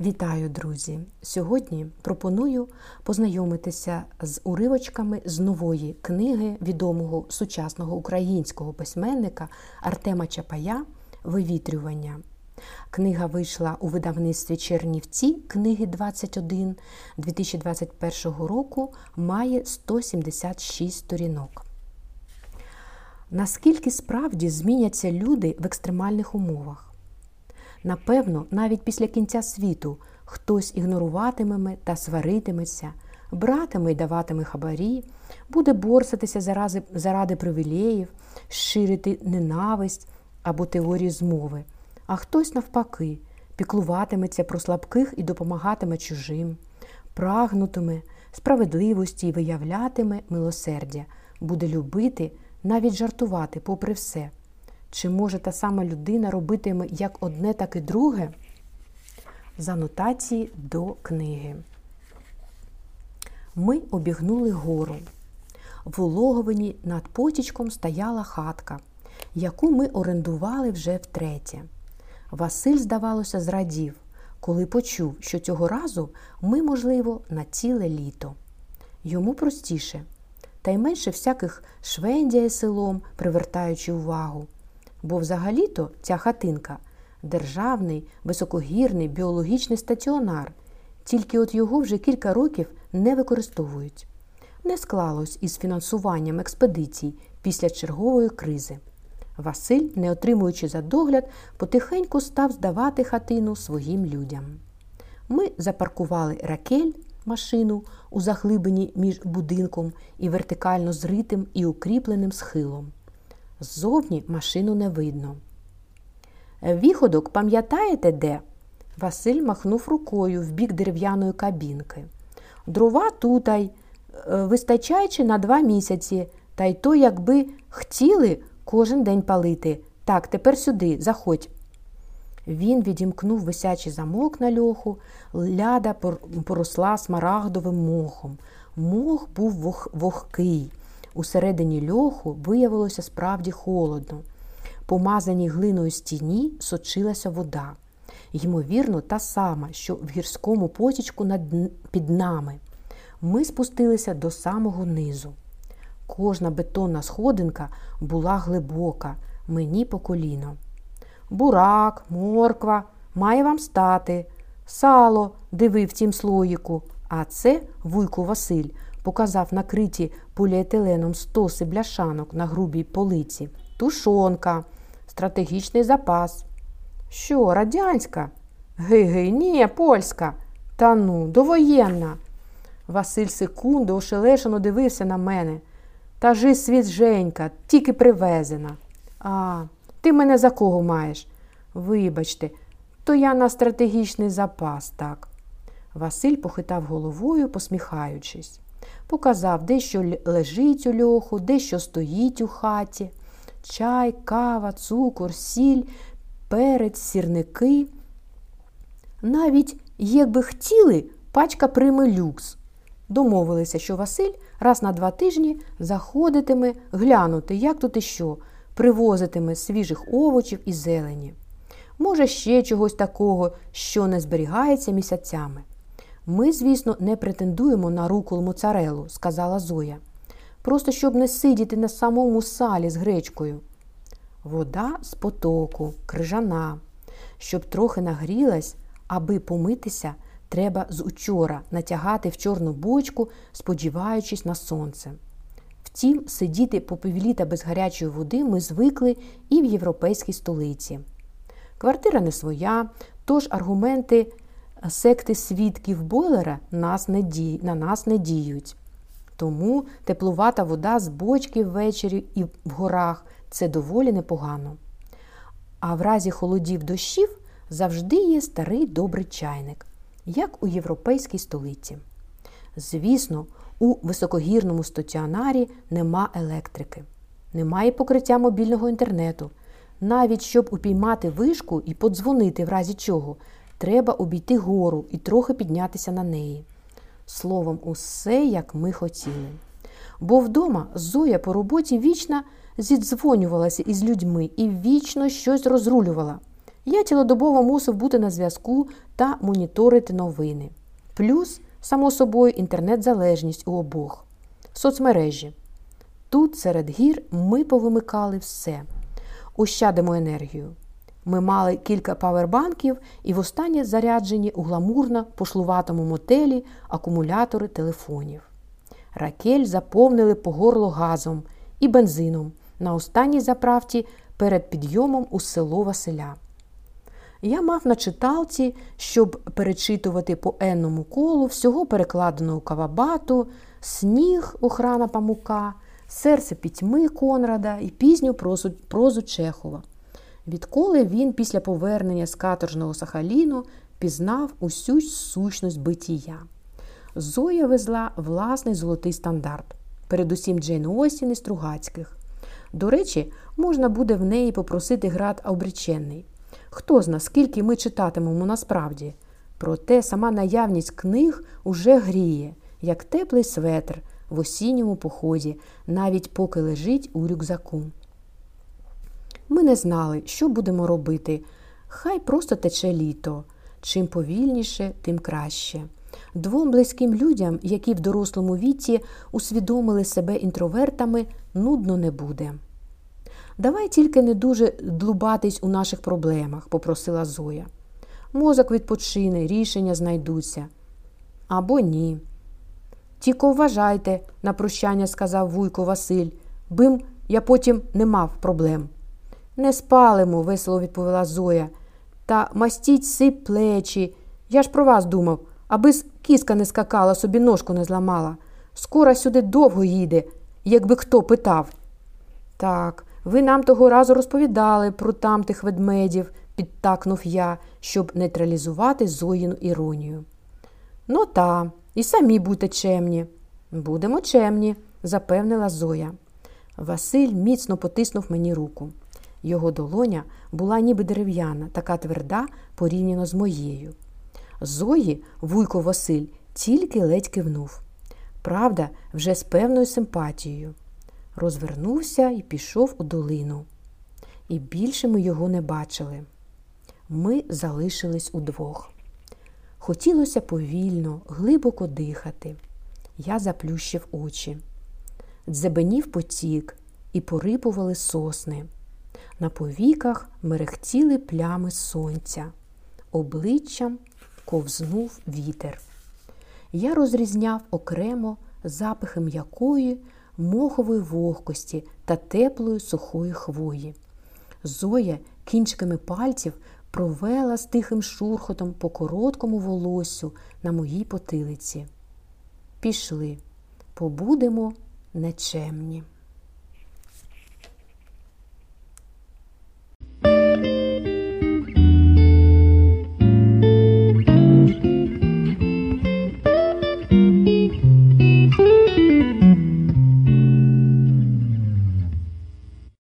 Вітаю, друзі! Сьогодні пропоную познайомитися з уривочками з нової книги відомого сучасного українського письменника Артема Чапая Вивітрювання. Книга вийшла у видавництві Чернівці книги 21 2021 року, має 176 сторінок. Наскільки справді зміняться люди в екстремальних умовах? Напевно, навіть після кінця світу хтось ігноруватиме та сваритиметься, братиме й даватиме хабарі, буде борсатися заради, заради привілеїв, ширити ненависть або теорії змови, а хтось, навпаки, піклуватиметься про слабких і допомагатиме чужим, прагнутиме справедливості і виявлятиме милосердя, буде любити, навіть жартувати, попри все. Чи може та сама людина робитиме як одне, так і друге? З анотації до книги. Ми обігнули гору. В Улоговині над потічком стояла хатка, яку ми орендували вже втретє. Василь, здавалося, зрадів, коли почув, що цього разу ми, можливо, на ціле літо. Йому простіше, та й менше всяких швендяє селом, привертаючи увагу. Бо взагалі-то ця хатинка державний, високогірний біологічний стаціонар, тільки от його вже кілька років не використовують. Не склалось із фінансуванням експедицій після чергової кризи. Василь, не отримуючи за догляд, потихеньку став здавати хатину своїм людям. Ми запаркували ракель машину у заглибині між будинком і вертикально зритим і укріпленим схилом. Ззовні машину не видно. Віходок, пам'ятаєте де? Василь махнув рукою в бік дерев'яної кабінки. Дрова тутай, е, вистачаючи на два місяці, та й то, якби хотіли кожен день палити. Так, тепер сюди, заходь. Він відімкнув висячий замок на льоху, ляда поросла смарагдовим мохом. Мох був вогкий. Усередині льоху виявилося справді холодно. Помазаній глиною стіні сочилася вода. Ймовірно, та сама, що в гірському потічку над, під нами. Ми спустилися до самого низу. Кожна бетонна сходинка була глибока, мені по коліно. Бурак, морква, має вам стати, сало диви в тім слоїку, а це вуйку Василь показав накриті поліетиленом стоси бляшанок на грубій полиці, тушонка, стратегічний запас. Що, радянська? Ги-ги, ні, польська. Та ну, довоєнна. Василь секунду ошелешено дивився на мене. Та жи світ Женька, тільки привезена. А, ти мене за кого маєш? Вибачте, то я на стратегічний запас, так. Василь похитав головою, посміхаючись показав, де що лежить у льоху, де що стоїть у хаті, чай, кава, цукор, сіль, перець, сірники. Навіть, якби хотіли, пачка прийме люкс. Домовилися, що Василь раз на два тижні заходитиме глянути, як тут і що, привозитиме свіжих овочів і зелені. Може, ще чогось такого, що не зберігається місяцями. Ми, звісно, не претендуємо на рукол моцарелу, сказала Зоя. Просто щоб не сидіти на самому салі з гречкою. Вода з потоку, крижана. Щоб трохи нагрілась, аби помитися, треба з учора натягати в чорну бочку, сподіваючись на сонце. Втім, сидіти по півліта без гарячої води ми звикли і в європейській столиці. Квартира не своя, тож аргументи секти свідків бойлера нас не ді... на нас не діють. Тому теплувата вода з бочки ввечері і в горах це доволі непогано. А в разі холодів дощів завжди є старий добрий чайник, як у європейській столиці. Звісно, у високогірному стаціонарі нема електрики, немає покриття мобільного інтернету. Навіть щоб упіймати вишку і подзвонити в разі чого, Треба обійти гору і трохи піднятися на неї. Словом, усе, як ми хотіли. Бо вдома Зоя по роботі вічно зідзвонювалася із людьми і вічно щось розрулювала. Я цілодобово мусив бути на зв'язку та моніторити новини. Плюс, само собою, інтернет-залежність у обох, соцмережі. Тут, серед гір, ми повимикали все, ощадимо енергію. Ми мали кілька павербанків і востаннє заряджені у гламурно пошлуватому мотелі акумулятори телефонів. Ракель заповнили по горло газом і бензином на останній заправці перед підйомом у село Василя. Я мав на читалці, щоб перечитувати по енному колу всього перекладеного кавабату, сніг охрана памука, серце пітьми Конрада і пізню прозу, прозу Чехова. Відколи він після повернення з каторжного Сахаліну пізнав усю сущність битія. Зоя везла власний золотий стандарт, передусім Джейн Остін і Стругацьких. До речі, можна буде в неї попросити град обречений. Хто зна, скільки ми читатимемо насправді. Проте сама наявність книг уже гріє, як теплий светр в осінньому поході, навіть поки лежить у рюкзаку. Ми не знали, що будемо робити. Хай просто тече літо. Чим повільніше, тим краще. Двом близьким людям, які в дорослому віці усвідомили себе інтровертами, нудно не буде. Давай тільки не дуже длубатись у наших проблемах, попросила Зоя. Мозок відпочине, рішення знайдуться. Або ні. Тільки вважайте, на прощання сказав Вуйко Василь, бим я потім не мав проблем. Не спалимо, весело відповіла Зоя. Та мастіть сип плечі. Я ж про вас думав, аби кіска не скакала, собі ножку не зламала. Скоро сюди довго їде, якби хто питав. Так, ви нам того разу розповідали про тамтих ведмедів, підтакнув я, щоб нейтралізувати Зоїну іронію. Ну та, і самі будьте чемні. Будемо чемні, запевнила Зоя. Василь міцно потиснув мені руку. Його долоня була ніби дерев'яна, така тверда порівняно з моєю. Зої вуйко Василь тільки ледь кивнув. Правда, вже з певною симпатією. Розвернувся і пішов у долину. І більше ми його не бачили. Ми залишились удвох. Хотілося повільно, глибоко дихати. Я заплющив очі. Дзебенів потік і порипували сосни. На повіках мерехтіли плями сонця, обличчям ковзнув вітер. Я розрізняв окремо запахи м'якої, мохової вогкості та теплої сухої хвої. Зоя кінчиками пальців провела з тихим шурхотом по короткому волосю на моїй потилиці. Пішли, побудемо нечемні.